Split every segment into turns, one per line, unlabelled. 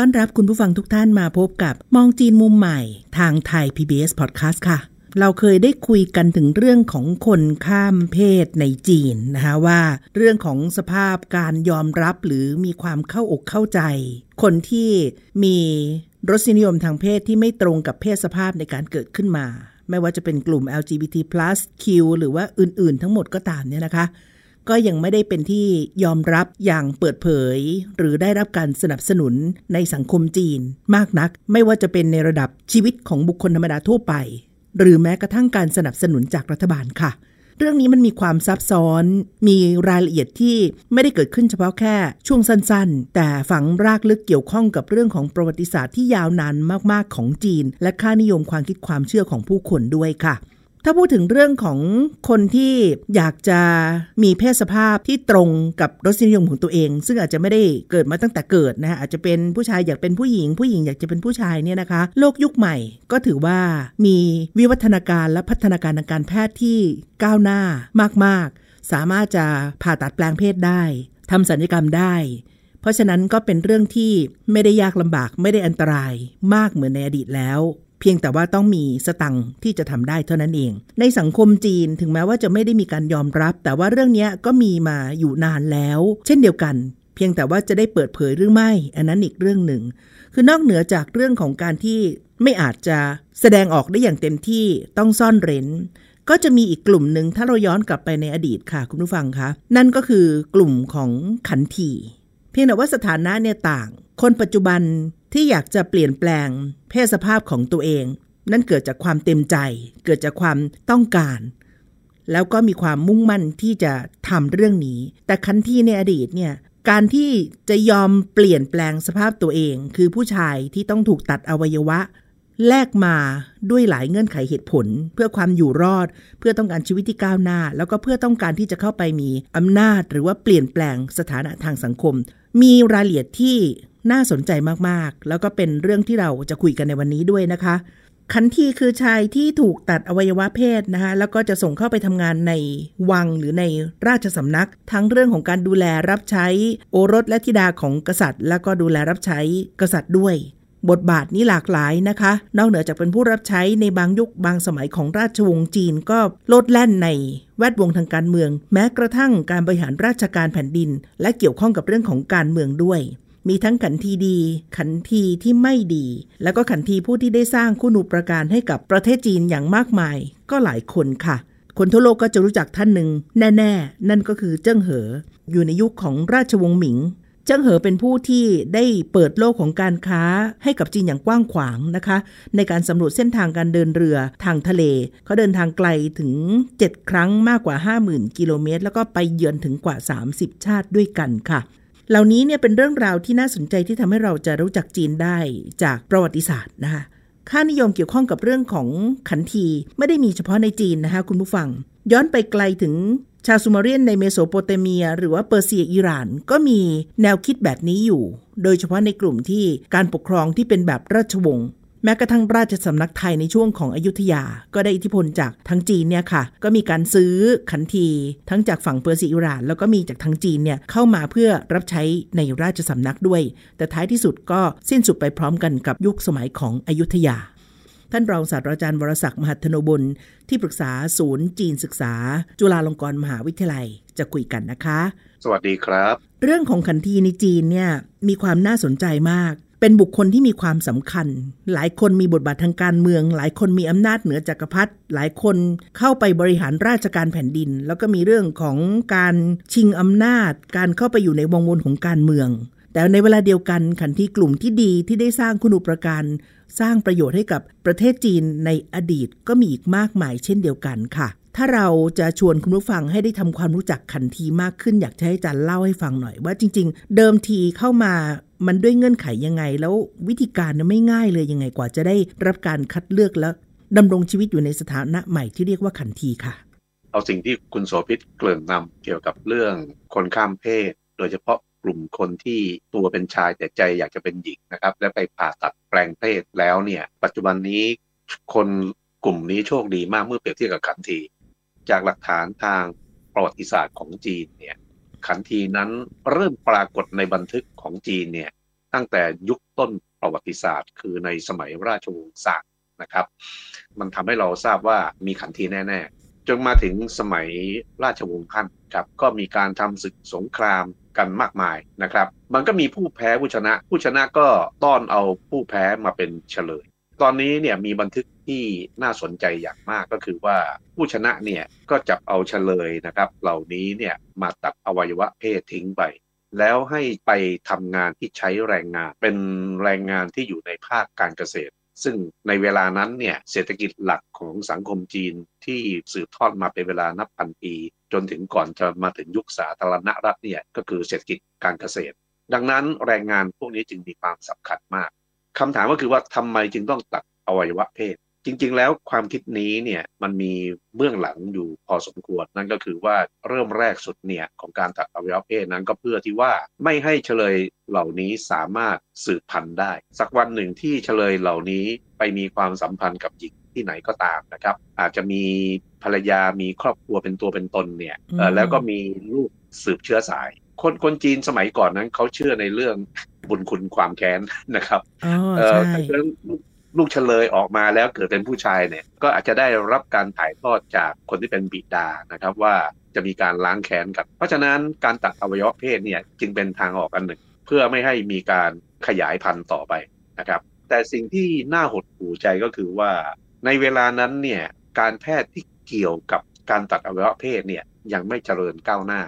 ต้อนรับคุณผู้ฟังทุกท่านมาพบกับมองจีนมุมใหม่ ทางไทย PBS Podcast ค่ะ เราเคยได้คุยกันถึงเรื่องของคนข้ามเพศในจีนนะคะว่า เรื่องของสภาพการยอมรับหรือมีความเข้าอกเข้าใจ คนที่มีรสนิยมทางเพศที่ไม่ตรงกับเพศสภาพในการเกิดขึ้นมา ไม่ว่าจะเป็นกลุ่ม LGBT+ Q หรือว่าอื่น ๆ ทั้งหมดก็ตามเนี่ยนะคะ ก็ยังไม่ได้เป็นที่ยอมรับอย่างเปิดเผย หรือได้รับการสนับสนุนในสังคมจีน มากนัก ไม่ว่าจะเป็นในระดับชีวิตของบุคคลธรรมดาทั่วไป หรือแม้กระทั่งการสนับสนุนจากรัฐบาลค่ะเรื่องนี้มันมีความซับซ้อน มีรายละเอียดที่ไม่ได้เกิดขึ้นเฉพาะแค่ช่วงสั้นๆ แต่ฝังรากลึกเกี่ยวข้องกับเรื่องของประวัติศาสตร์ที่ยาวนานมากๆของจีน และค่านิยมความคิดความเชื่อของผู้คนด้วยค่ะ ถ้าพูดถึงเรื่องของคนที่อยากจะมีเพศสภาพที่ตรงกับรสนิยมของตัวเอง ซึ่งอาจจะไม่ได้เกิดมาตั้งแต่เกิดนะฮะอาจจะเป็นผู้ชายอยากเป็นผู้หญิง ผู้หญิงอยากจะเป็นผู้ชายเนี่ยนะคะ โลกยุคใหม่ก็ถือว่ามีวิวัฒนาการและพัฒนาการทางการแพทย์ที่ก้าวหน้ามาก ๆ สามารถจะผ่าตัดแปลงเพศได้ทำสัญญกรรมได้ เพราะฉะนั้นก็เป็นเรื่องที่ไม่ได้ยากลำบากไม่ได้อันตรายมากเหมือนในอดีตแล้ว เพียงแต่ว่าต้องมีสตังที่จะทำได้เท่านั้นเอง ในสังคมจีนถึงแม้ว่าจะไม่ได้มีการยอมรับ แต่ว่าเรื่องนี้ก็มีมาอยู่นานแล้ว เช่นเดียวกัน เพียงแต่ว่าจะได้เปิดเผยหรือไม่ อันนั้นอีกเรื่องหนึ่ง คือนอกเหนือจากเรื่องของการที่ไม่อาจจะแสดงออกได้อย่างเต็มที่ต้องซ่อนเร้น ก็จะมีอีกกลุ่มหนึ่งถ้าเราย้อนกลับไปในอดีตค่ะ คุณผู้ฟังคะนั่นก็คือกลุ่มของขันทีเพียงแต่ว่าสถานะเนี่ยต่าง คนปัจจุบัน ที่อยากจะเปลี่ยนแปลงเพศสภาพของตัวเอง นั่นเกิดจากความเต็มใจ เกิดจากความต้องการ แล้วก็มีความมุ่งมั่นที่จะทำเรื่องนี้ แต่คันที่ในอดีตเนี่ยการที่จะยอมเปลี่ยนแปลงสภาพตัวเอง คือผู้ชายที่ต้องถูกตัดอวัยวะ แลกมาด้วยหลายเงื่อนไขเหตุผล เพื่อความอยู่รอด เพื่อต้องการชีวิตที่ก้าวหน้า แล้วก็เพื่อต้องการที่จะเข้าไปมีอำนาจ หรือว่าเปลี่ยนแปลงสถานะทางสังคม มีรายละเอียดที่ น่าสนใจมากๆ แล้วก็เป็นเรื่องที่เราจะคุยกันในวันนี้ด้วยนะคะ ขันทีคือชายที่ถูกตัดอวัยวะเพศนะคะแล้วก็จะส่งเข้าไปทำงานในวังหรือในราชสำนัก ทั้งเรื่องของการดูแลรับใช้โอรสและธิดาของกษัตริย์ แล้วก็ดูแลรับใช้กษัตริย์ด้วยบทบาทนี้หลากหลายนะคะ นอกเหนือจากเป็นผู้รับใช้ในบางยุคบางสมัยของราชวงศ์จีนก็โลดแล่นในแวดวงทางการเมือง แม้กระทั่งการบริหารราชการแผ่นดิน และเกี่ยวข้องกับเรื่องของการเมืองด้วย มีทั้งขันทีดี ขันทีที่ไม่ดี แล้วก็ขันทีผู้ที่ได้สร้างคุณูปการให้กับประเทศจีนอย่างมากมาย ก็หลายคนค่ะ คนทั่วโลกก็จะรู้จักท่านหนึ่งแน่ ๆ นั่นก็คือเจิ้งเหอ อยู่ในยุคของราชวงศ์หมิงเจิ้งเหอเป็นผู้ที่ได้เปิดโลกของการค้าให้กับจีนอย่างกว้างขวางนะคะ ในการสำรวจเส้นทางการเดินเรือทางทะเล เขาเดินทางไกลถึง 7 ครั้งมากกว่า 50,000 กิโลเมตร แล้วก็ไปเยือนถึงกว่า 30 ชาติด้วยกันค่ะ เหล่านี้เนี่ยเป็นเรื่องราวที่น่าสนใจที่ทำให้เราจะรู้จักจีนได้จากประวัติศาสตร์นะคะค่านิยมเกี่ยวข้องกับเรื่องของขันทีไม่ได้มีเฉพาะในจีนนะคะคุณผู้ฟัง ย้อนไปไกลถึงชาวซูมาเรียนในเมโสโปเตเมีย หรือว่าเปอร์เซียอิหร่านก็มีแนวคิดแบบนี้อยู่ โดยเฉพาะในกลุ่มที่การปกครองที่เป็นแบบราชวงศ์ แม้กระทั่งราชสำนักไทยในช่วงของอยุธยา ก็ได้อิทธิพลจากทั้งจีนเนี่ยค่ะ ก็มีการซื้อขันทีทั้งจากฝั่งเปอร์เซียอิหร่าน แล้วก็มีจากทางจีนเนี่ยเข้ามาเพื่อรับใช้ในราชสำนักด้วย แต่ท้ายที่สุดก็สิ้นสุดไปพร้อมกันกับยุคสมัยของอยุธยา ท่านรองศาสตราจารย์วรศักดิ์มหัทโนบุญที่ปรึกษาศูนย์จีนศึกษา จุฬาลงกรณ์มหาวิทยาลัยจะคุยกันนะคะ
สวัสดีครับ
เรื่องของขันทีในจีนเนี่ยมีความน่าสนใจมาก เป็นบุคคลที่มีความสำคัญ หลายคนมีบทบาททางการเมือง หลายคนมีอำนาจเหนือจักรพรรดิ หลายคนเข้าไปบริหารราชการแผ่นดิน แล้วก็มีเรื่องของการชิงอำนาจ การเข้าไปอยู่ในวงวนของการเมือง แต่ในเวลาเดียวกันขันที่กลุ่มที่ดีที่ได้สร้างคุณูปการ สร้างประโยชน์ให้กับประเทศจีนในอดีตก็มีอีกมากมายเช่นเดียวกันค่ะ ถ้าเราจะชวนคุณผู้ฟังให้ได้ทำความรู้จักขันทีมากขึ้น อยากจะให้อาจารย์เล่าให้ฟังหน่อยว่าจริง ๆ เดิมทีเข้ามามันด้วยเงื่อนไขยังไง แล้ววิธีการไม่ง่ายเลยยังไงกว่าจะได้รับการคัดเลือกแล้วดำรงชีวิตอยู่ในสถานะใหม่ที่เรียกว่าขันทีค่ะ
เอาสิ่งที่คุณโสภิตเกริ่นนำเกี่ยวกับเรื่องคนข้ามเพศ โดยเฉพาะกลุ่มคนที่ตัวเป็นชายแต่ใจอยากจะเป็นหญิงนะครับ และไปผ่าตัดแปลงเพศแล้วเนี่ย ปัจจุบันนี้คนกลุ่มนี้โชคดีมากเมื่อเปรียบเทียบกับขันที จากหลักฐานทางประวัติศาสตร์ของจีนเนี่ยขันทีนั้นเริ่มปรากฏในบันทึกของจีนเนี่ยตั้งแต่ยุคต้นประวัติศาสตร์ คือในสมัยราชวงศ์ซางนะครับ มันทำให้เราทราบว่ามีขันทีแน่ๆ จนมาถึงสมัยราชวงศ์ฮั่นครับก็มีการทำศึกสงครามกันมากมายนะครับ มันก็มีผู้แพ้ผู้ชนะ ผู้ชนะก็ต้อนเอาผู้แพ้มาเป็นเฉลย ตอนนี้เนี่ยมีบันทึก ที่น่าสนใจอย่างมากก็คือว่าผู้ชนะเนี่ยก็จับเอาเฉลยนะครับ เหล่านี้เนี่ยมาตัดอวัยวะเพศทิ้งไป แล้วให้ไปทำงานที่ใช้แรงงาน เป็นแรงงานที่อยู่ในภาคการเกษตร ซึ่งในเวลานั้นเนี่ยเศรษฐกิจหลักของสังคมจีนที่สืบทอดมาเป็นเวลานับพันปี จนถึงก่อนจะมาถึงยุคสาธารณรัฐเนี่ยก็คือเศรษฐกิจการเกษตร ดังนั้นแรงงานพวกนี้จึงมีความสำคัญมากคำถามก็คือว่าทำไมจึงต้องตัดอวัยวะเพศ จริงๆ แล้วความคิดนี้เนี่ยมันมีเบื้องหลังอยู่พอสมควรนั่นก็คือว่าเริ่มแรกสุดเนี่ยของการตัดอวัยวะเพศนั้นก็เพื่อที่ว่าไม่ให้เฉลยเหล่านี้สามารถสืบพันธุ์ได้ สักวันหนึ่งที่เฉลยเหล่านี้ไปมีความสัมพันธ์กับหญิงที่ไหนก็ตามนะครับ อาจจะมีภรรยามีครอบครัวเป็นตัวเป็นตนเนี่ยแล้วก็มีลูกสืบเชื้อสาย คนคนจีนสมัยก่อนนั้นเขาเชื่อในเรื่องบุญคุณความแค้นนะครับ
อ๋อใช่
ลูกเฉลยออกมาแล้วเกิดเป็นผู้ชายเนี่ย ก็อาจจะได้รับการถ่ายทอดจากคนที่เป็นบิดานะครับว่าจะมีการล้างแค้นกัน เพราะฉะนั้นการตัดอวัยวะเพศเนี่ยจึงเป็นทางออกอันหนึ่ง เพื่อไม่ให้มีการขยายพันธุ์ต่อไปนะครับ แต่สิ่งที่น่าหดหู่ใจก็คือว่า ในเวลานั้นเนี่ยการแพทย์ที่เกี่ยวกับการตัดอวัยวะเพศเนี่ยยังไม่เจริญก้าวหน้า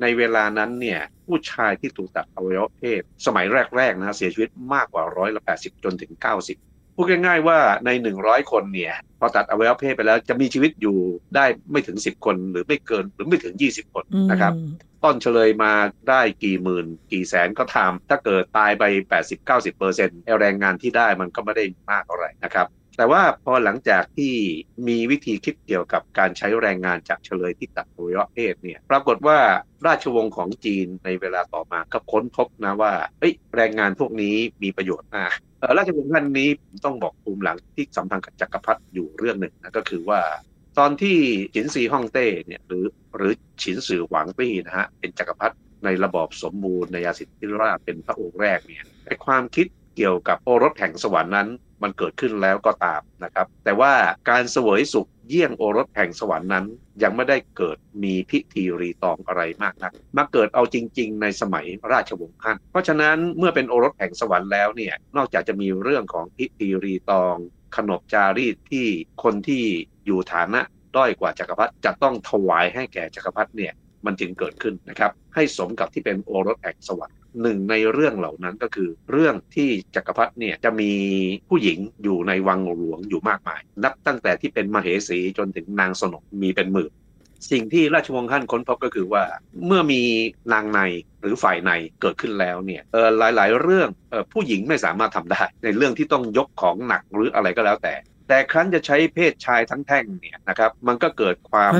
ในเวลานั้นเนี่ยผู้ชายที่ถูกตัดอวัยวะเพศ สมัยแรกๆนะเสียชีวิตมากกว่าร้อยละแปดสิบจนถึงเก้าสิบ พูดง่ายๆว่าใน100คนเนี่ยพอตัดอวัยวะเพศไปแล้วจะมีชีวิตอยู่ได้ไม่ถึง10คนหรือไม่เกินหรือไม่ถึง20คนนะครับ ต้นเฉลยมาได้กี่หมื่น กี่แสนก็ตามถ้าเกิดตายไป 80-90%เปอร์เซ็นต์แรงงานที่ได้มันก็ไม่ได้มากเท่าไหร่นะครับ แต่ว่าพอหลังจากที่มีวิธีคิดเกี่ยวกับการใช้แรงงานจากเฉลยที่ตัดอวัยวะเพศเนี่ยปรากฏว่าราชวงศ์ของจีนในเวลาต่อมาก็ค้นพบนะว่าแรงงานพวกนี้มีประโยชน์มากราชวงศ์ท่านนี้ต้องบอกภูมิหลังที่สัมพันธ์กับจักรพรรดิอยู่เรื่องหนึ่งนะก็คือว่า ตอนที่ฉินซีฮ่องเต้เนี่ยหรือหรือฉินสือหวางปี้นะฮะเป็นจักรพรรดิในระบอบสมบูรณ์ในยาสิทธิราชเป็นพระองค์แรกเนี่ยไอความคิดเกี่ยวกับโอรสแห่งสวรรค์นั้น มันเกิดขึ้นแล้วก็ตามนะครับ แต่ว่าการเสวยสุขเยี่ยงโอรสแห่งสวรรค์นั้น ยังไม่ได้เกิดมีพิธีรีตองอะไรมากนัก มาเกิดเอาจริง ๆ ในสมัยราชวงศ์ฮั่นเพราะฉะนั้นเมื่อเป็นโอรสแห่งสวรรค์แล้วเนี่ยนอกจากจะมีเรื่องของพิธีรีตอง ขนบจารีตที่คนที่อยู่ฐานะด้อยกว่าจักรพรรดิจะต้องถวายให้แก่จักรพรรดิเนี่ยมันจึงเกิดขึ้นนะครับให้สมกับที่เป็นโอรสแห่งสวรรค์ หนึ่งในเรื่องเหล่านั้นก็คือ เรื่องที่จักรพรรดิเนี่ยจะมีผู้หญิงอยู่ในวังหลวงอยู่มากมาย นับตั้งแต่ที่เป็นมเหสีจนถึงนางสนมมีเป็นหมื่นสิ่งที่ราชวงศ์ฮั่นค้นพบก็คือว่าเมื่อมีนางในหรือฝ่ายในเกิดขึ้นแล้วเนี่ยเออหลายๆ เรื่องเออผู้หญิงไม่สามารถทำได้ ในเรื่องที่ต้องยกของหนักหรืออะไรก็แล้วแต่ แต่ครั้นจะใช้เพศชายทั้งแท่งเนี่ยนะครับ มันก็เกิดความ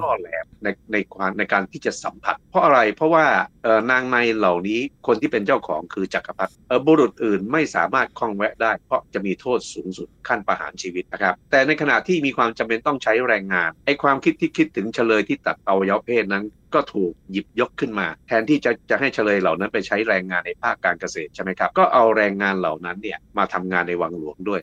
ล่อแหลมในในความในการที่จะสัมผัส เพราะอะไรเพราะว่าเออนางในเหล่านี้คนที่เป็นเจ้าของคือจักรพรรดิเออบุรุษอื่นไม่สามารถคล้องแวะได้ เพราะจะมีโทษสูงสุดขั้นประหารชีวิตนะครับ แต่ในขณะที่มีความจำเป็นต้องใช้แรงงานไอ้ความคิดที่คิดถึงเฉลยที่ตัดอวัยวะเพศนั้น ก็ถูกหยิบยกขึ้นมา แทนที่จะจะให้เฉลยเหล่านั้นไปใช้แรงงานในภาคการเกษตรใช่ไหมครับ ก็เอาแรงงานเหล่านั้นเนี่ยมาทำงานในวังหลวงด้วย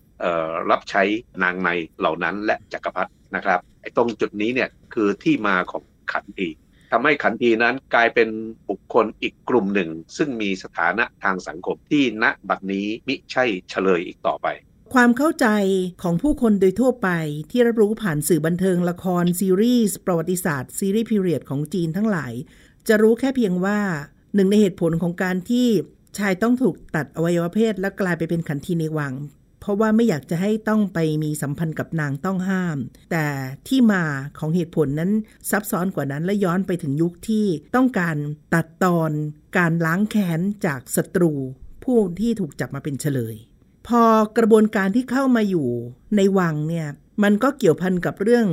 รับใช้นางในเหล่านั้นและจักรพรรดินะครับไอ้ตรงจุดนี้เนี่ยคือที่มาของขันทีทำให้ขันทีนั้นกลายเป็นบุคคลอีกกลุ่มหนึ่ง ซึ่งมีสถานะทางสังคมที่ณบัดนี้มิใช่เฉลยอีกต่อไป
ความเข้าใจของผู้คนโดยทั่วไปที่รับรู้ผ่านสื่อบันเทิงละคร ซีรีส์ ประวัติศาสตร์ ซีรีส์พิเรียดของจีนทั้งหลาย จะรู้แค่เพียงว่าหนึ่งในเหตุผลของการที่ชายต้องถูกตัดอวัยวะเพศและกลายไปเป็นขันทีในวัง เพราะว่าไม่อยากจะให้ต้องไปมีสัมพันธ์กับนางต้องห้าม แต่ที่มาของเหตุผลนั้นซับซ้อนกว่านั้นและย้อนไปถึงยุคที่ต้องการตัดตอนการล้างแค้นจากศัตรู ผู้ที่ถูกจับมาเป็นเฉลย พอกระบวนการที่เข้ามาอยู่ในวังเนี่ยมันก็เกี่ยวพันกับเรื่อง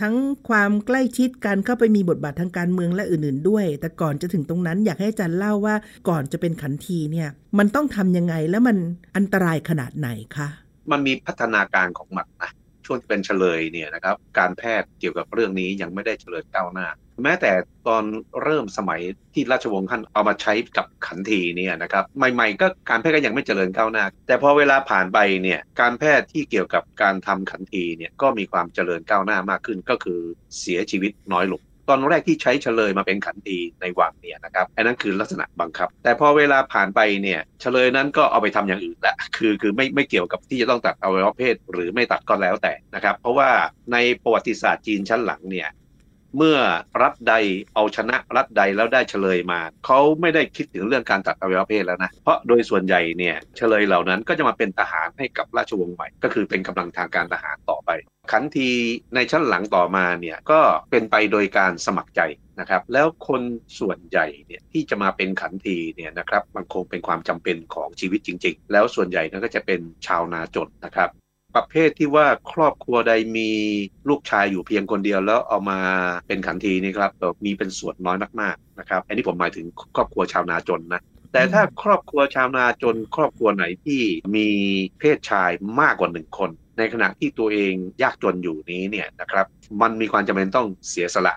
ทั้งความใกล้ชิดการเข้าไปมีบทบาททางการเมืองและอื่นๆ ด้วย แต่ก่อนจะถึงตรงนั้นอยากให้อาจารย์เล่าว่าก่อนจะเป็นขันทีเนี่ยมันต้องทำยังไงแล้วมันอันตรายขนาดไหนคะ
มันมีพัฒนาการของมันนะ ช่วงเป็นเฉลยเนี่ยนะครับ การแพทย์เกี่ยวกับเรื่องนี้ยังไม่ได้เฉลยก้าวหน้า แม้แต่ตอนเริ่มสมัยที่ราชวงศ์ท่านเอามาใช้กับขันทีเนี่ยนะครับใหม่ๆ ก็การแพทย์ก็ยังไม่เจริญก้าวหน้า แต่พอเวลาผ่านไปเนี่ยการแพทย์ที่เกี่ยวกับการทำขันทีเนี่ยก็มีความเจริญก้าวหน้ามากขึ้นก็คือเสียชีวิตน้อยลง ตอนแรกที่ใช้เฉลยมาเป็นขันตีในวังเนี่ยนะครับอันนั้นคือลักษณะบังคับ แต่พอเวลาผ่านไปเนี่ยเฉลยนั้นก็เอาไปทำอย่างอื่นละคือคือไม่ไม่เกี่ยวกับที่จะต้องตัดอวัยวะเพศ หรือไม่ตัดก็แล้วแต่นะครับ เพราะว่าในประวัติศาสตร์จีนชั้นหลังเนี่ย เมื่อรัฐใดเอาชนะรัฐใดแล้วได้เฉลยมา เขาไม่ได้คิดถึงเรื่องการตัดอวัยวะเพศแล้วนะ เพราะโดยส่วนใหญ่เนี่ยเฉลยเหล่านั้นก็จะมาเป็นทหารให้กับราชวงศ์ใหม่ ก็คือเป็นกำลังทางการทหารต่อไป ขันทีในชั้นหลังต่อมาเนี่ยก็เป็นไปโดยการสมัครใจนะครับแล้วคนส่วนใหญ่เนี่ยที่จะมาเป็นขันทีเนี่ยนะครับมันคงเป็นความจำเป็นของชีวิตจริง ๆ แล้วส่วนใหญ่นั้นก็จะเป็นชาวนาจนนะครับ ประเภทที่ว่าครอบครัวใดมีลูกชายอยู่เพียงคนเดียวแล้วเอามาเป็นขันทีนี่ครับมีเป็นส่วนน้อยมากๆนะครับ อันนี้ผมหมายถึงครอบครัวชาวนาจนนะแต่ถ้าครอบครัวชาวนาจน ครอบครัวไหนที่มีเพศชายมากกว่าหนึ่งคน ในขณะที่ตัวเองยากจนอยู่นี้เนี่ยนะครับ มันมีความจำเป็นต้องเสียสละ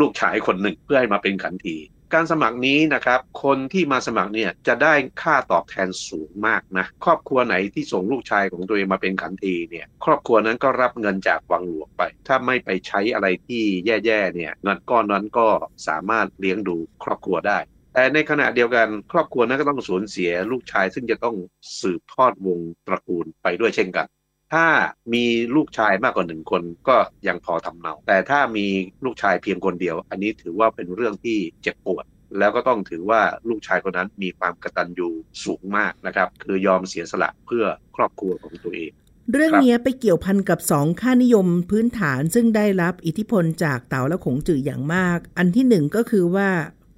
ลูกชายคนหนึ่งเพื่อให้มาเป็นขันที การสมัครนี้นะครับ คนที่มาสมัครเนี่ยจะได้ค่าตอบแทนสูงมากนะ ครอบครัวไหนที่ส่งลูกชายของตัวเองมาเป็นขันทีเนี่ยครอบครัวนั้นก็รับเงินจากวังหลวงไป ถ้าไม่ไปใช้อะไรที่แย่ๆเนี่ยเงินก้อนนั้นก็สามารถเลี้ยงดูครอบครัวได้แต่ในขณะเดียวกันครอบครัวนั้นก็ต้องสูญเสียลูกชายซึ่งจะต้องสืบทอดวงตระกูลไปด้วยเช่นกัน ถ้ามีลูกชายมากกว่าหนึ่งคนก็ยังพอทำเนา แต่ถ้ามีลูกชายเพียงคนเดียว อันนี้ถือว่าเป็นเรื่องที่เจ็บปวด แล้วก็ต้องถือว่าลูกชายคนนั้นมีความกระตัญญูสูงมากนะครับ คือยอมเสียสละเพื่อครอบครัวของตัวเอง
เรื่องนี้ไปเกี่ยวพันกับสองค่านิยมพื้นฐานซึ่งได้รับอิทธิพลจากเต่าและขงจื่ออย่างมาก อันที่หนึ่งก็คือว่า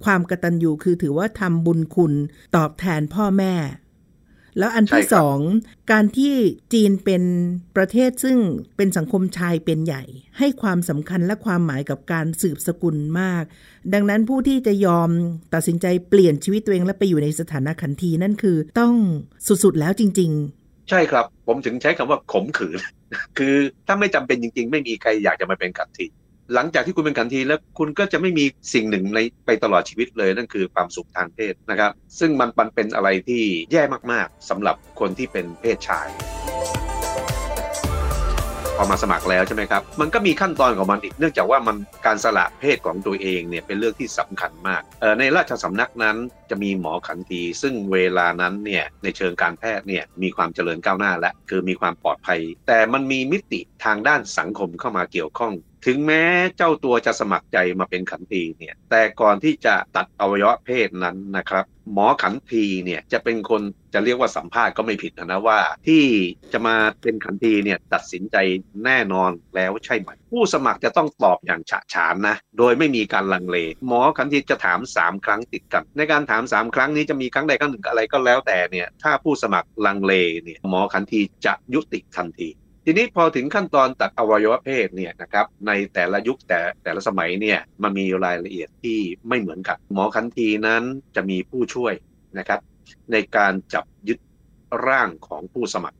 ความกระตัญญูคือถือว่าทำบุญคุณตอบแทนพ่อแม่ แล้วอันที่สองการที่จีนเป็นประเทศซึ่งเป็นสังคมชายเป็นใหญ่ ให้ความสำคัญและความหมายกับการสืบสกุลมาก ดังนั้นผู้ที่จะยอมตัดสินใจเปลี่ยนชีวิตตัวเองและไปอยู่ในสถานะขันทีนั่นคือต้องสุดๆแล้วจริง
ๆ ใช่ครับ ผมถึงใช้คำว่าขมขืน คือถ้าไม่จำเป็นจริง ๆ ไม่มีใครอยากจะมาเป็นขันที หลังจากที่คุณเป็นขันทีแล้วคุณก็จะไม่มีสิ่งหนึ่งในไปตลอดชีวิตเลยนั่นคือความสุขทางเพศนะครับ ซึ่งมันมันเป็นอะไรที่แย่มากๆสำหรับคนที่เป็นเพศชาย พอมาสมัครแล้วใช่ไหมครับ มันก็มีขั้นตอนของมันอีกเนื่องจากว่ามันการสละเพศของตัวเองเนี่ยเป็นเรื่องที่สำคัญมากในราชสำนักนั้น จะมีหมอขันทีซึ่งเวลานั้นเนี่ยในเชิงการแพทย์เนี่ยมีความเจริญก้าวหน้าและคือมีความปลอดภัย แต่มันมีมิติทางด้านสังคมเข้ามาเกี่ยวข้องถึงแม้เจ้าตัวจะสมัครใจมาเป็นขันทีเนี่ย แต่ก่อนที่จะตัดอวัยวะเพศนั้นนะครับ หมอขันทีเนี่ยจะเป็นคนจะเรียกว่าสัมภาษณ์ก็ไม่ผิดนะว่า ที่จะมาเป็นขันทีเนี่ยตัดสินใจแน่นอนแล้วใช่ไหม ผู้สมัครจะต้องตอบอย่างฉะฉานนะ โดยไม่มีการลังเล หมอขันทีจะถาม 3 ครั้งติดกัน ในการถาม 3 ครั้งนี้จะมีครั้งใดครั้งหนึ่งอะไรก็แล้วแต่เนี่ย ถ้าผู้สมัครลังเลเนี่ยหมอขันทีจะยุติทันที ทีนี้พอถึงขั้นตอนตัดอวัยวะเพศเนี่ยนะครับ ในแต่ละยุคแต่แต่ละสมัยเนี่ยมันมีรายละเอียดที่ไม่เหมือนกัน หมอขันทีนั้นจะมีผู้ช่วยนะครับ ในการจับยึดร่างของผู้สมัคร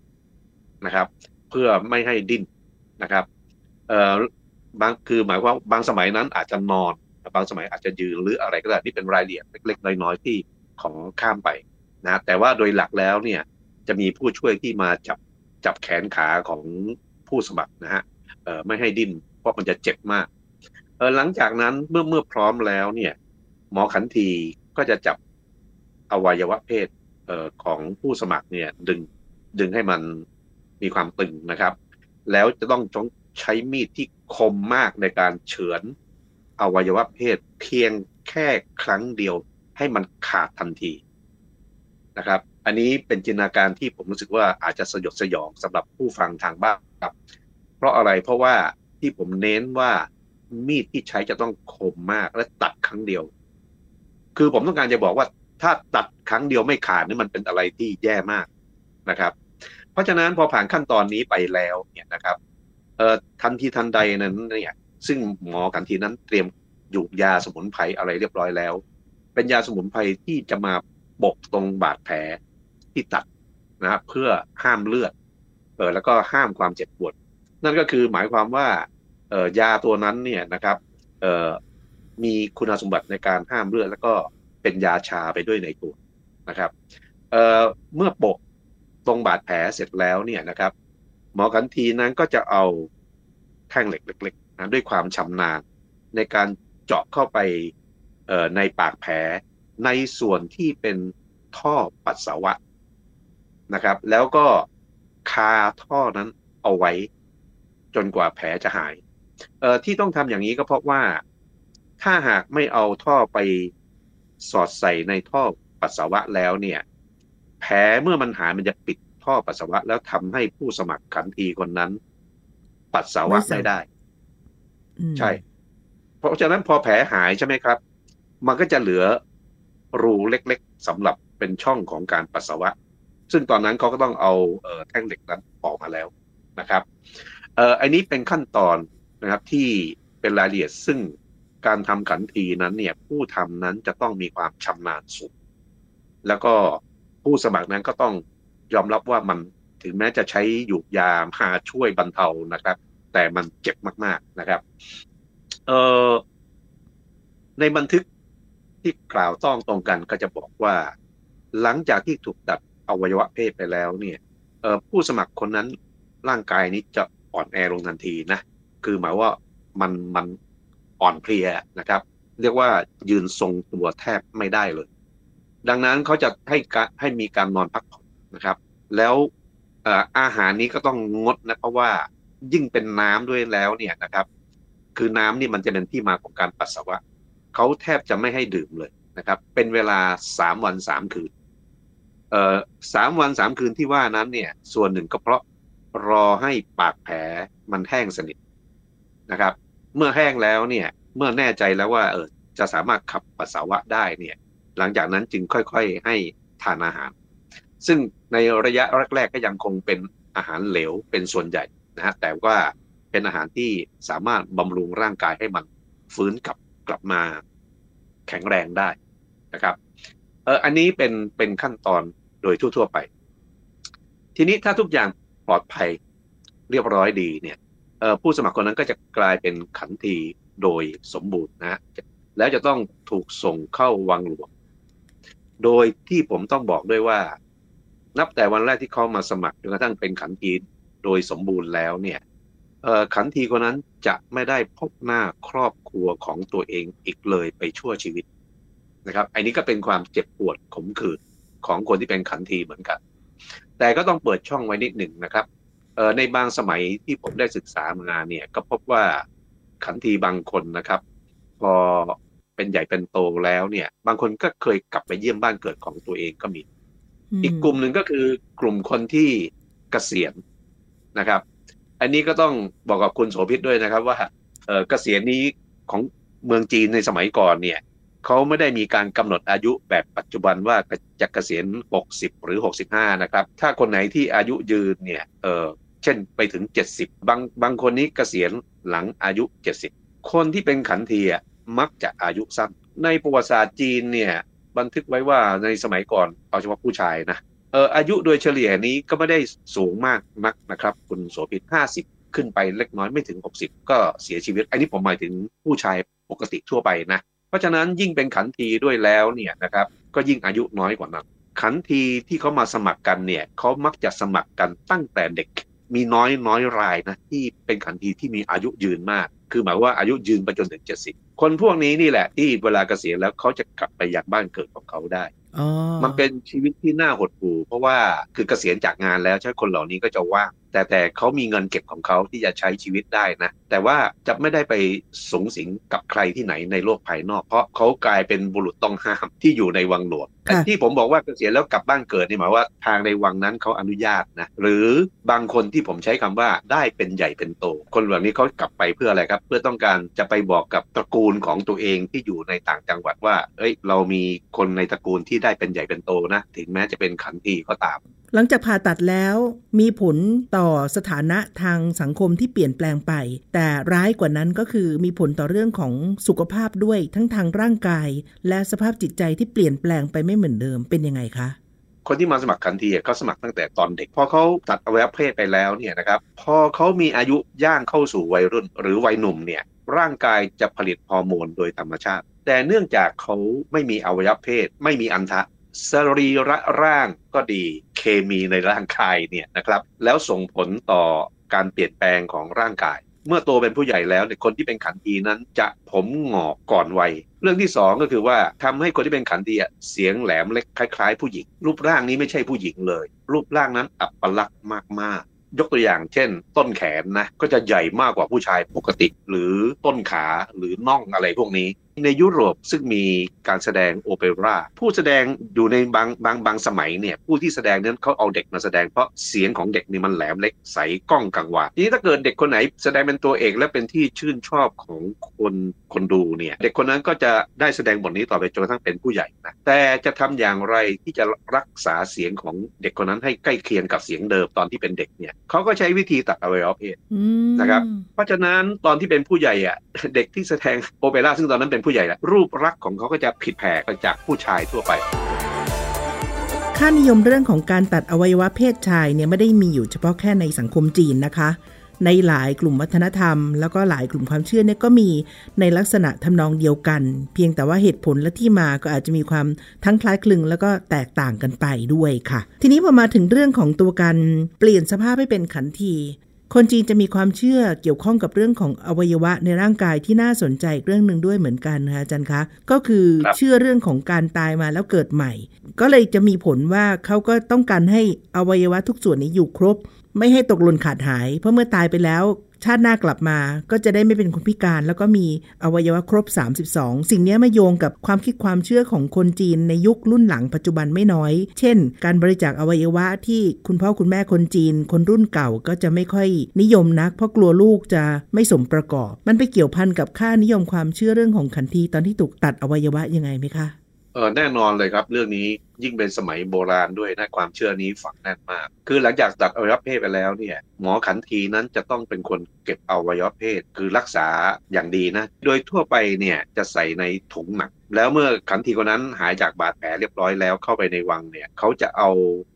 นะครับ เพื่อไม่ให้ดิ้นนะครับ บางคือหมายว่าบางสมัยนั้นอาจจะนอน บางสมัยอาจจะยืนหรืออะไรก็ได้ที่เป็นรายละเอียดเล็กๆ น้อยๆที่ของข้ามไปนะแต่ว่าโดยหลักแล้วเนี่ยจะมีผู้ช่วยที่มาจับจับแขนขาของผู้สมัครนะฮะเอ่อไม่ให้ดิ้นเพราะมันจะเจ็บมากเออหลังจากนั้นเมื่อเมื่อพร้อมแล้วเนี่ยหมอขันทีก็จะจับอวัยวะเพศเอ่อของผู้สมัครเนี่ยดึงดึงให้มันมีความตึงนะครับ แล้วจะต้องต้อง ใช้มีดที่คมมากในการเฉือนอวัยวะเพศเพียงแค่ครั้งเดียวให้มันขาดทันทีนะครับ อันนี้เป็นจินตนาการที่ผมรู้สึกว่าอาจจะสยดสยองสำหรับผู้ฟังทางบ้านครับ เพราะอะไรเพราะว่าที่ผมเน้นว่ามีดที่ใช้จะต้องคมมากและตัดครั้งเดียว คือผมต้องการจะบอกว่าถ้าตัดครั้งเดียวไม่ขาดนี่มันเป็นอะไรที่แย่มากนะครับ เพราะฉะนั้นพอผ่านขั้นตอนนี้ไปแล้วเนี่ยนะครับ ทันทีทันใดนั้นเนี่ยซึ่งหมอกันทีนั้นเตรียมอยู่ยาสมุนไพรอะไรเรียบร้อยแล้ว เป็นยาสมุนไพรที่จะมาบกตรงบาดแผลที่ตัดนะครับเพื่อห้ามเลือดเออแล้วก็ห้ามความเจ็บปวด นั่นก็คือหมายความว่าเออยาตัวนั้นเนี่ยนะครับเออมีคุณสมบัติในการห้ามเลือด แล้วก็เป็นยาชาไปด้วยในตัวนะครับเออเมื่อปกตรงบาดแผลเสร็จแล้วเนี่ยนะครับ หมอกันทีนั้นก็จะเอาแท่งเหล็กเล็กๆนะด้วยความชำนาญในการเจาะเข้าไปในปากแผลในส่วนที่เป็นท่อปัสสาวะนะครับ แล้วก็คาท่อนั้นเอาไว้จนกว่าแผลจะหายเอ่อที่ต้องทำอย่างนี้ก็เพราะว่าถ้าหากไม่เอาท่อไปสอดใส่ในท่อปัสสาวะแล้วเนี่ย แผลเมื่อมันหายมันจะปิด ท่อปัสสาวะ แล้วทำให้ผู้สมัครขันทีคนนั้น ปัสสาวะไม่ได้ ใช่ เพราะฉะนั้นพอแผลหายใช่ไหมครับ มันก็จะเหลือรูเล็กๆสำหรับเป็นช่องของการปัสสาวะ ซึ่งตอนนั้นเขาก็ต้องเอาเออแท่งเหล็กนั้นออกมาแล้วนะครับเอออันนี้เป็นขั้นตอนนะครับที่เป็นรายละเอียดซึ่งการทำขันทีนั้นเนี่ย ผู้ทำนั้นจะต้องมีความชำนาญสูงแล้วก็ผู้สมัครนั้นก็ต้อง ยอมรับว่ามันถึงแม้จะใช้หยูกยามาช่วยบรรเทานะครับ แต่มันเจ็บมาก ๆนะครับ เออในบันทึกที่กล่าวต้องตรงกันก็จะบอกว่า หลังจากที่ถูกตัดอวัยวะเพศไปแล้วเนี่ยผู้สมัครคนนั้นร่างกายนี้จะอ่อนแอลงทันทีนะ คือหมายว่ามันมันอ่อนเพลียนะครับ เรียกว่ายืนทรงตัวแทบไม่ได้เลย ดังนั้นเขาจะให้ให้มีการนอนพักผ่อน นะครับ แล้วอาหารนี้ก็ต้องงดนะเพราะว่ายิ่งเป็นน้ำด้วยแล้วเนี่ยนะครับ คือน้ำนี่มันจะเป็นที่มาของการปัสสาวะเขาแทบจะไม่ให้ดื่มเลยนะครับ เป็นเวลาสามวันสามคืนเอ่อสามวันสามคืนที่ว่านั้นเนี่ย ส่วนหนึ่งก็เพราะรอให้ปากแผลมันแห้งสนิทนะครับ เมื่อแห้งแล้วเนี่ย เมื่อแน่ใจแล้วว่าเออจะสามารถขับปัสสาวะได้เนี่ย หลังจากนั้นจึงค่อยๆให้ทานอาหาร ซึ่งในระยะแรกๆก็ยังคงเป็นอาหารเหลวเป็นส่วนใหญ่นะฮะแต่ว่าเป็นอาหารที่สามารถบำรุงร่างกายให้มันฟื้นกลับกลับมาแข็งแรงได้นะครับเอออันนี้เป็นเป็นขั้นตอนโดยทั่ว ๆ ไป ทีนี้ถ้าทุกอย่างปลอดภัยเรียบร้อยดีเนี่ยผู้สมัครคนนั้นก็จะกลายเป็นขันทีโดยสมบูรณ์นะ แล้วจะต้องถูกส่งเข้าวังหลวง โดยที่ผมต้องบอกด้วยว่า นับแต่วันแรกที่เขามาสมัครจนกระทั่งเป็นขันทีโดยสมบูรณ์แล้วเนี่ยขันทีคนนั้นจะไม่ได้พบหน้าครอบครัวของตัวเองอีกเลยไปชั่วชีวิตนะครับอันนี้ก็เป็นความเจ็บปวดขมขื่นของคนที่เป็นขันทีเหมือนกัน แต่ก็ต้องเปิดช่องไว้นิดหนึ่งนะครับในบางสมัยที่ผมได้ศึกษามางานเนี่ยก็พบว่าขันทีบางคนนะครับ พอเป็นใหญ่เป็นโตแล้วเนี่ย บางคนก็เคยกลับไปเยี่ยมบ้านเกิดของตัวเองก็มี อีกกลุ่มหนึ่งก็คือกลุ่มคนที่เกษียณนะครับ อันนี้ก็ต้องบอกกับคุณโสภิตด้วยนะครับ ว่าเกษียณนี้ของเมืองจีนในสมัยก่อนเนี่ยเขาไม่ได้มีการกำหนดอายุแบบปัจจุบันว่าจะเกษียณ 60 หรือ 65 นะครับ ถ้าคนไหนที่อายุยืนเนี่ยเออเช่นไปถึง 70 บางบางคนนี้เกษียณหลังอายุ 70 คนที่เป็นขันทีมักจะอายุสั้น ในประวัติศาสตร์จีนเนี่ย บันทึกไว้ว่าในสมัยก่อนเอาเฉพาะผู้ชายนะเอออายุโดยเฉลี่ยนี้ก็ไม่ได้สูงมากนักนะครับ คุณโสภิต50ขึ้นไปเล็กน้อยไม่ถึง 60 ก็เสียชีวิต อันนี้ผมหมายถึงผู้ชายปกติทั่วไปนะ เพราะฉะนั้นยิ่งเป็นขันทีด้วยแล้วเนี่ยนะครับก็ยิ่งอายุน้อยกว่านั้นขันทีที่เขามาสมัครกันเนี่ยเขามักจะสมัครกันตั้งแต่เด็ก มีน้อยน้อยรายนะที่เป็นขันทีที่มีอายุยืนมาก คือหมายว่าอายุยืนไปจนถึงเจ็ดสิบคนพวกนี้นี่แหละ ที่เวลาเกษียณแล้วเขาจะกลับไปยังบ้านเกิดของเขาได้มันเป็นชีวิตที่น่าหดหู่เพราะว่าคือเกษียณจากงานแล้วใช่คนเหล่านี้ก็จะว่างแต่แต่เขามีเงินเก็บของเขาที่จะใช้ชีวิตได้นะ แต่ว่าจะไม่ได้ไปสูงสิงกับใครที่ไหนในโลกภายนอก เพราะเขากลายเป็นบุรุษต้องห้ามที่อยู่ในวังหลวงแต่ที่ผมบอกว่าเกษียณแล้วกลับบ้านเกิดนี่หมายว่าทางในวังนั้นเขาอนุญาตนะ หรือบางคนที่ผมใช้คำว่าได้เป็นใหญ่เป็นโต คนเหล่านี้เขากลับไปเพื่ออะไรครับ เพื่อต้องการจะไปบอกกับตระกูลของตัวเองที่อยู่ในต่างจังหวัดว่า เอ้ย เรามีคนในตระกูลที่ได้เป็นใหญ่เป็นโตนะ ถึงแม้จะเป็นขันทีก็ตาม
หลังจากผ่าตัดแล้วมีผลต่อสถานะทางสังคมที่เปลี่ยนแปลงไป แต่ร้ายกว่านั้นก็คือมีผลต่อเรื่องของสุขภาพด้วยทั้งทางร่างกาย และสภาพจิตใจที่เปลี่ยนแปลงไปไม่เหมือนเดิมเป็นยังไงคะ
คนที่มาสมัครขันทีเขาสมัครตั้งแต่ตอนเด็ก พอเขาตัดอวัยวะเพศไปแล้วเนี่ยนะครับพอเขามีอายุย่างเข้าสู่วัยรุ่น หรือวัยหนุ่มเนี่ยร่างกายจะผลิตฮอร์โมนโดยธรรมชาติ แต่เนื่องจากเขาไม่มีอวัยวะเพศ ไม่มีอันทะสรีระร่างก็ดี เคมีในร่างกายเนี่ยนะครับแล้วส่งผลต่อการเปลี่ยนแปลงของร่างกาย เมื่อโตเป็นผู้ใหญ่แล้วเนี่ยคนที่เป็นขันทีนั้นจะผมหงอกก่อนวัยเรื่องที่สองก็คือว่าทำให้คนที่เป็นขันทีอะเสียงแหลมเล็กคล้าย ๆ ผู้หญิง รูปร่างนี้ไม่ใช่ผู้หญิงเลย รูปร่างนั้นอับปลักษณ์มากๆยกตัวอย่างเช่น ต้นแขนนะก็จะใหญ่มากกว่าผู้ชายปกติ หรือต้นขาหรือน่องอะไรพวกนี้ ในยุโรปซึ่งมีการแสดงโอเปร่าผู้แสดงอยู่ในบางบางบางสมัยเนี่ยผู้ที่แสดงนั้นเขาเอาเด็กมาแสดงเพราะเสียงของเด็กนี่มันแหลมเล็กใสก้องกังวานทีนี้ถ้าเกิดเด็กคนไหนแสดงเป็นตัวเอกและเป็นที่ชื่นชอบของคนคนดูเนี่ยเด็กคนนั้นก็จะได้แสดงบทนี้ต่อไปจนกระทั่งเป็นผู้ใหญ่นะแต่จะทำอย่างไรที่จะรักษาเสียงของเด็กคนนั้นให้ใกล้เคียงกับเสียงเดิมตอนที่เป็นเด็กเนี่ยเขาก็ใช้วิธีตัดอวัยวะเพศนะครับเพราะฉะนั้นตอนที่เป็นผู้ใหญ่อะเด็กที่แสดงโอเปร่าซึ่งตอนนั้นเป็นผู้ใหญ่แล้วรูปลักษณ์ของเขาก็จะผิดแผกไปจากผู้ชายทั่วไป
ค่านิยมเรื่องของการตัดอวัยวะเพศชายเนี่ยไม่ได้มีอยู่เฉพาะแค่ในสังคมจีนนะคะ ในหลายกลุ่มวัฒนธรรม แล้วก็หลายกลุ่มความเชื่อเนี่ยก็มีในลักษณะทำนองเดียวกัน เพียงแต่ว่าเหตุผลและที่มาก็อาจจะมีความทั้งคล้ายคลึงแล้วก็แตกต่างกันไปด้วยค่ะ ทีนี้พอมาถึงเรื่องของตัวการเปลี่ยนสภาพให้เป็นขันที คนจีนจะมีความเชื่อเกี่ยวข้องกับเรื่องของอวัยวะในร่างกายที่น่าสนใจอีกเรื่องหนึ่งด้วยเหมือนกันนะคะอาจารย์คะ ก็คือ
ครับ
เชื่อเรื่องของการตายมาแล้วเกิดใหม่ ก็เลยจะมีผลว่าเขาก็ต้องการให้อวัยวะทุกส่วนนี้อยู่ครบ ไม่ให้ตกหล่นขาดหาย เพราะเมื่อตายไปแล้ว ชาติหน้ากลับมาก็จะได้ไม่เป็นคนพิการ แล้วก็มีอวัยวะครบ 32 สิ่งนี้มาโยงกับความคิดความเชื่อของคนจีนในยุครุ่นหลังปัจจุบันไม่น้อย เช่น การบริจาคอวัยวะที่คุณพ่อคุณแม่คนจีน คนรุ่นเก่าก็จะไม่ค่อยนิยมนัก เพราะกลัวลูกจะไม่สมประกอบ มันไปเกี่ยวพันกับค่านิยมความเชื่อเรื่องของขันทีตอนที่ถูกตัดอวัยวะยังไงไหมคะ
เออแน่นอนเลยครับ เรื่องนี้ยิ่งเป็นสมัยโบราณด้วยนะความเชื่อนี้ฝังแน่นมาก คือหลังจากตัดอวัยวะเพศไปแล้วเนี่ย หมอขันทีนั้นจะต้องเป็นคนเก็บอวัยวะเพศ คือรักษาอย่างดีนะ โดยทั่วไปเนี่ยจะใส่ในถุงหนัก แล้วเมื่อขันทีคนนั้นหายจากบาดแผลเรียบร้อยแล้วเข้าไปในวังเนี่ยเขาจะเอา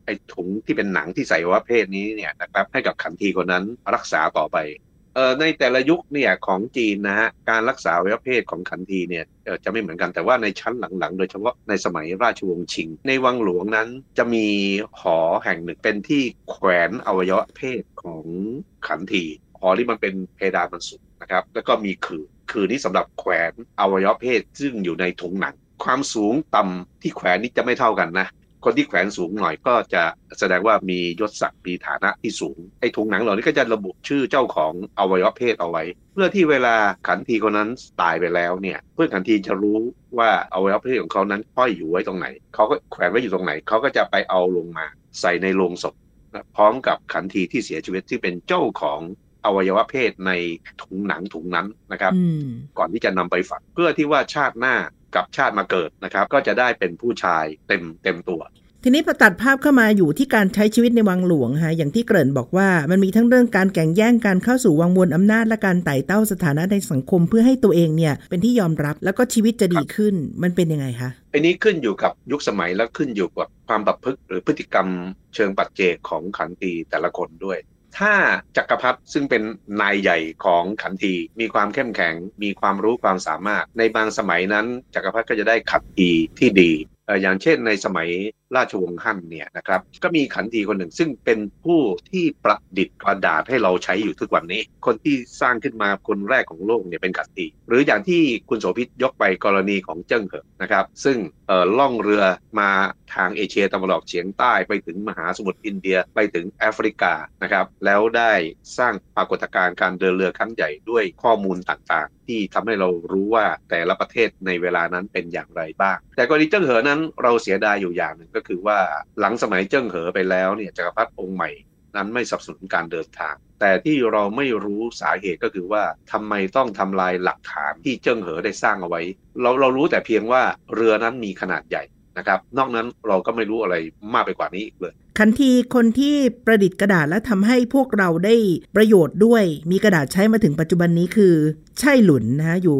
ไอ้ถุงที่เป็นหนังที่ใส่อวัยวะเพศนี้เนี่ยนะครับให้กับขันทีคนนั้นรักษาต่อไป ในแต่ละยุคเนี่ยของจีนนะฮะการรักษาวัยวะเพศของขันทีเนี่ยจะไม่เหมือนกันแต่ว่าในชั้นหลังๆ โดยเฉพาะในสมัยราชวงศ์ชิง ในวังหลวงนั้นจะมีหอแห่งหนึ่งเป็นที่แขวนอวัยวะเพศของขันทีหอที่มันเป็นเพดานมันสูงนะครับแล้วก็มีคือคือนี้สำหรับแขวนอวัยวะเพศซึ่งอยู่ในถุงหนังความสูงต่ำที่แขวนนี้จะไม่เท่ากันนะ คนที่แขวนสูงหน่อยก็จะแสดงว่ามียศศักดิ์มีฐานะที่สูงไอ้ถุงหนังเหล่านี้ก็จะระบุชื่อเจ้าของอวัยวะเพศเอาไว้ เพื่อที่เวลาขันทีคนนั้นตายไปแล้วเนี่ย เพื่อนขันทีจะรู้ว่าอวัยวะเพศของเขานั้นห้อยอยู่ไว้ตรงไหนเขาก็แขวนไว้อยู่ตรงไหนเขาก็จะไปเอาลงมาใส่ในโลงศพนะพร้อมกับขันทีที่เสียชีวิตที่เป็นเจ้าของอวัยวะเพศในถุงหนังถุงนั้นนะครับ
อืม
ก่อนที่จะนำไปฝังเพื่อที่ว่าชาติหน้า กับชาติมาเกิดนะครับ ก็จะได้เป็นผู้ชายเต็มเต็มตัว
ทีนี้พอตัดภาพเข้ามาอยู่ที่การใช้ชีวิตในวังหลวงฮะอย่างที่เกริ่นบอกว่ามันมีทั้งเรื่องการแข่งแย่งการเข้าสู่วังวนอำนาจและการไต่เต้าสถานะในสังคมเพื่อให้ตัวเองเนี่ยเป็นที่ยอมรับแล้วก็ชีวิตจะดีขึ้นมันเป็นยังไงคะ
อันนี้ขึ้นอยู่กับยุคสมัยและขึ้นอยู่กับความประพฤติหรือพฤติกรรมเชิงปัจเจกของขันทีแต่ละคนด้วย ถ้าจักรพรรดิซึ่งเป็นนายใหญ่ของขันทีมีความเข้มแข็ง มีความรู้ความสามารถ ในบางสมัยนั้น จักรพรรดิก็จะได้ขันทีที่ดี อย่างเช่นในสมัย ราชวงศ์ฮั่นเนี่ยนะครับก็มีขันทีคนหนึ่งซึ่งเป็นผู้ที่ประดิษฐ์กระดาษให้เราใช้อยู่ทุกวันนี้ คนที่สร้างขึ้นมาคนแรกของโลกเนี่ยเป็นขันทีหรืออย่างที่คุณโสภิตยกไปกรณีของเจิ้งเหอนะครับซึ่งล่องเรือมาทางเอเชียตะวันออกเฉียงใต้ไปถึงมหาสมุทรอินเดียไปถึงแอฟริกานะครับแล้วได้สร้างปรากฏการณ์การเดินเรือครั้งใหญ่ด้วยข้อมูลต่างๆ ที่ทำให้เรารู้ว่าแต่ละประเทศในเวลานั้นเป็นอย่างไรบ้าง แต่กรณีเจิ้งเหอนั้นเราเสียดายอยู่อย่างหนึ่งก็คือว่าหลังสมัยเจิ้งเหอไปแล้วเนี่ยจักรพรรดิองค์ใหม่นั้นไม่สนับสนุนการเดินทาง แต่ที่เราไม่รู้สาเหตุก็คือว่าทำไมต้องทำลายหลักฐานที่เจิ้งเหอได้สร้างเอาไว้ เราเรารู้แต่เพียงว่าเรือนั้นมีขนาดใหญ่นะครับ นอกนั้นเราก็ไม่รู้อะไรมากไปกว่านี้อีกเลย
ขันทีคนที่ประดิษฐ์กระดาษและทำให้พวกเราได้ประโยชน์ด้วย มีกระดาษใช้มาถึงปัจจุบันนี้คือ ใช่หลุนนะอยู่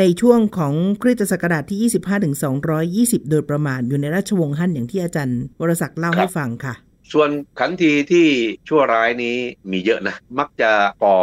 ในช่วงของคริสตศักราชที่ 25ถึง220 โดยประมาณอยู่ในราชวงศ์ฮั่นอย่างที่อาจารย์วรศักดิ์เล่าให้ฟังค่ะ
ส่วนขันทีที่ชั่วร้ายนี้มีเยอะนะ มักจะก่อ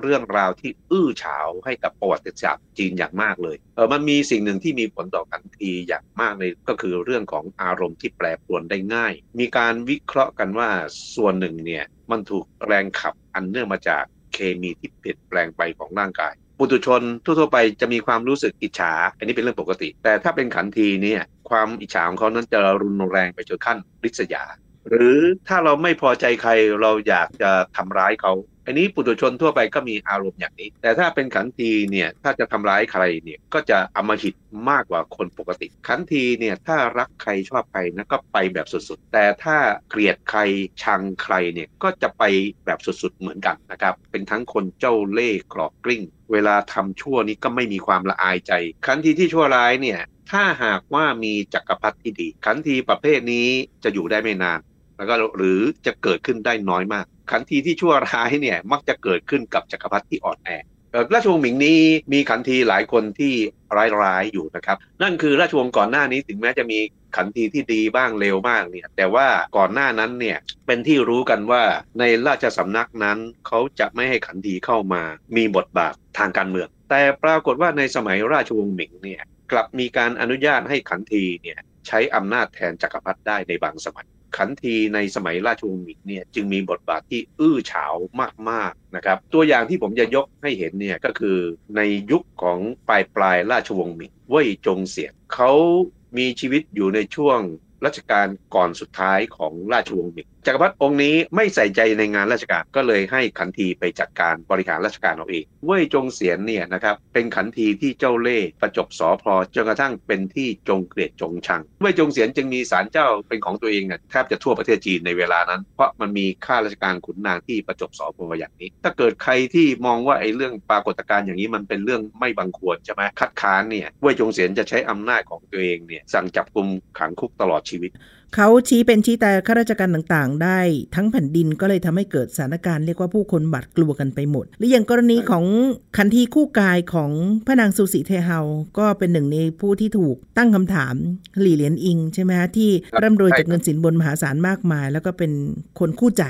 เรื่องราวที่อื้อฉาวให้กับประวัติศาสตร์จีนอย่างมากเลยเออมันมีสิ่งหนึ่งที่มีผลต่อขันทีอย่างมากเลยก็คือเรื่องของอารมณ์ที่แปรปรวนได้ง่าย มีการวิเคราะห์กันว่าส่วนหนึ่งเนี่ยมันถูกแรงขับอันเนื่องมาจากเคมีที่เปลี่ยนแปลงไปของร่างกาย ปุถุชนทั่วๆไปจะมีความรู้สึกอิจฉา อันนี้เป็นเรื่องปกติ แต่ถ้าเป็นขันทีเนี่ยความอิจฉาของเขานั้นจะรุนแรงไปจนขั้นริษยา หรือถ้าเราไม่พอใจใครเราอยากจะทำร้ายเขา อันนี้ปุถุชนทั่วไปก็มีอารมณ์อย่างนี้ แต่ถ้าเป็นขันทีเนี่ยถ้าจะทำร้ายใครเนี่ยก็จะอมหิตมากกว่าคนปกติ ขันทีเนี่ยถ้ารักใครชอบใครนะก็ไปแบบสุดๆ แต่ถ้าเกลียดใครชังใครเนี่ยก็จะไปแบบสุดๆเหมือนกันนะครับ เป็นทั้งคนเจ้าเล่ห์กรอกกลิ้ง เวลาทำชั่วนี้ก็ไม่มีความละอายใจ ขันทีที่ชั่วร้ายเนี่ยถ้าหากว่ามีจักรพรรดิที่ดี ขันทีประเภทนี้จะอยู่ได้ไม่นาน แล้วก็หรือจะเกิดขึ้นได้น้อยมาก ขันทีที่ชั่วร้ายเนี่ยมักจะเกิดขึ้นกับจักรพรรดิที่อ่อนแอราชวงศ์หมิงนี้มีขันทีหลายคนที่ร้ายๆอยู่นะครับ นั่นคือราชวงศ์ก่อนหน้านี้ถึงแม้จะมีขันทีที่ดีบ้างเลวบ้างเนี่ย แต่ว่าก่อนหน้านั้นเนี่ยเป็นที่รู้กันว่าในราชสำนักนั้นเขาจะไม่ให้ขันทีเข้ามา มีบทบาททางการเมือง แต่ปรากฏว่าในสมัยราชวงศ์หมิงเนี่ยกลับมีการอนุญาตให้ขันทีเนี่ยใช้อำนาจแทนจักรพรรดิได้ในบางสมัย ขันทีในสมัยราชวงศ์หมิงเนี่ยจึงมีบทบาทที่อื้อฉาวมากๆนะครับ ตัวอย่างที่ผมจะยกให้เห็นเนี่ยก็คือในยุคของปลายปลายราชวงศ์หมิงเว่ยจงเสียงเขามีชีวิตอยู่ในช่วง รัชกาลก่อนสุดท้ายของราชวงศ์หมิงจักรพรรดิองค์นี้ไม่ใส่ใจในงานราชการก็เลยให้ขันทีไปจัดการบริหารราชการเอาเองเว่ยจงเสียนเนี่ยนะครับเป็นขันทีที่เจ้าเล่ห์ประจบสอพอจนกระทั่งเป็นที่จงเกลียดจงชังเว่ยจงเสียนจึงมีศาลเจ้าเป็นของตัวเองเนี่ยแทบจะทั่วประเทศจีนในเวลานั้น เพราะมันมีข้าราชการขุนนางที่ประจบสอพออย่างนี้ ถ้าเกิดใครที่มองว่าไอ้เรื่องปรากฏการณ์อย่างนี้มันเป็นเรื่องไม่บังควรใช่ไหมคัดค้านเนี่ยเว่ยจงเสียนจะใช้อำนาจของตัวเองเนี่ยสั่งจับกลุมขังคุกตลอดชีวิต
เขาชี้เป็นชี้แต่ข้าราชการต่างๆ ได้ทั้งแผ่นดินก็เลยทำให้เกิดสถานการณ์เรียกว่าผู้คนบัดกลัวกันไปหมด หรืออย่างกรณีของคันทีคู่กายของพระนางซูสีเทเฮา ก็เป็นหนึ่งในผู้ที่ถูกตั้งคำถามหลี่เหลียนอิงใช่ไหมฮะที่
ครับ
ร่ำรวย
ใช่
จากเงินสินบนมหาศาลมากมาย แล้วก็เป็นคนคู่ใจ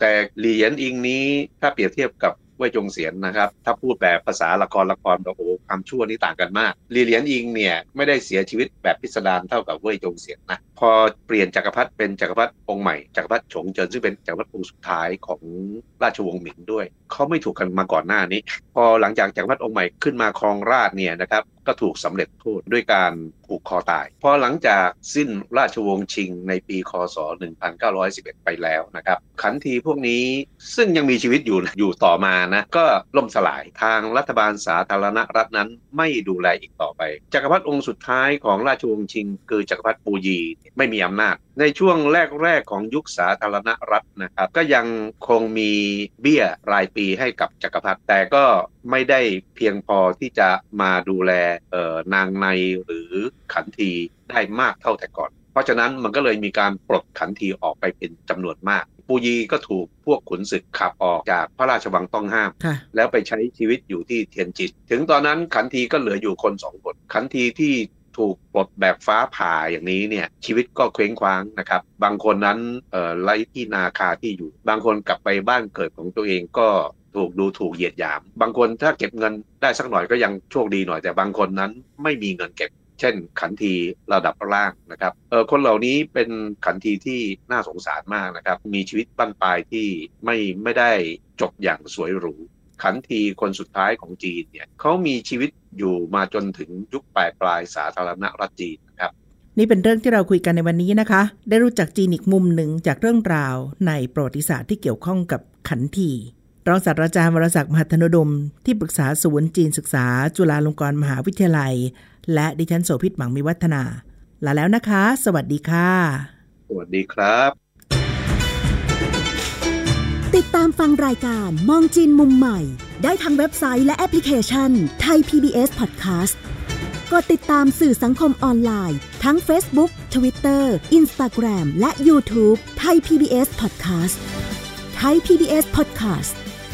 แต่เหรียญอิงนี้ถ้าเปรียบเทียบกับ เว่ยจงเสียนนะครับ ถ้าพูดแบบภาษาละครละครโอ้โหความชั่วนี่ต่างกันมากลีเหลียนอิงเนี่ยไม่ได้เสียชีวิตแบบพิสดารเท่ากับเว่ยจงเสียนนะพอเปลี่ยนจักรพรรดิเป็นจักรพรรดิองค์ใหม่จักรพรรดิฉงเจินซึ่งเป็นจักรพรรดิองค์สุดท้ายของราชวงศ์หมิงด้วยเขาไม่ถูกกันมาก่อนหน้านี้ พอหลังจากจักรพรรดิองค์ใหม่ขึ้นมาครองราชเนี่ยนะครับ ก็ถูกสำเร็จโทษด้วยการผูกคอตาย พอหลังจากสิ้นราชวงศ์ชิงในปีคศ 1911 ไปแล้วนะครับขันทีพวกนี้ซึ่งยังมีชีวิตอยู่อยู่ต่อมานะก็ล่มสลายทางรัฐบาลสาธารณรัฐนั้นไม่ดูแลอีกต่อไป จักรพรรดิองค์สุดท้ายของราชวงศ์ชิง คือจักรพรรดิปูยีไม่มีอำนาจ ในช่วงแรก ๆ ของยุคสาธารณรัฐนะครับ ก็ยังคงมีเบี้ยรายปีให้กับจักรพรรดิแต่ก็ ไม่ได้เพียงพอที่จะมาดูแลเอ่อนางในหรือขันทีได้มากเท่าแต่ก่อน เพราะฉะนั้นมันก็เลยมีการปลดขันทีออกไปเป็นจำนวนมาก ปูยีก็ถูกพวกขุนศึกขับออกจากพระราชวังต้องห้าม
ค่ะ
แล้วไปใช้ชีวิตอยู่ที่เทียนจิต ถึงตอนนั้นขันทีก็เหลืออยู่คนสองคนขันทีที่ถูกปลดแบบฟ้าผ่าอย่างนี้เนี่ยชีวิตก็เคว้งคว้างนะครับ บางคนนั้นเอ่อไร้ที่นาคาที่อยู่ บางคนกลับไปบ้านเกิดของตัวเองก็ ถูกดูถูกเหยียดหยาม บางคนถ้าเก็บเงินได้สักหน่อยก็ยังโชคดีหน่อยแต่บางคนนั้นไม่มีเงินเก็บ เช่น ขันทีระดับล่างนะครับเออคนเหล่านี้เป็นขันทีที่น่าสงสารมากนะครับ มีชีวิตบั้นปลายที่ไม่ไม่ได้จบอย่างสวยหรูขันทีคนสุดท้ายของจีนเนี่ยเขามีชีวิตอยู่มาจนถึงยุคปลายปลายสาธารณรัฐจีนนะครับ
นี่เป็นเรื่องที่เราคุยกันในวันนี้นะคะ ได้รู้จักจีนอีกมุมหนึ่งจากเรื่องราวในประวัติศาสตร์ที่เกี่ยวข้องกับขันที รองศาสตราจารย์วรศักดิ์มหัทนดม ที่ปรึกษาศูนย์จีนศึกษา จุฬาลงกรณ์มหาวิทยาลัย และดิฉันโสภิตหมังมีวัฒนา ลาแล้วนะคะ สวัสดีค่ะ
สวัสดีครับ
ติดตามฟังรายการมองจีนมุมใหม่ ได้ทางเว็บไซต์และแอปพลิเคชันไทย PBS Podcast กดติดตามสื่อสังคมออนไลน์ ทั้ง Facebook Twitter Instagram และ YouTube ไทย PBS Podcast ไทย PBS Podcast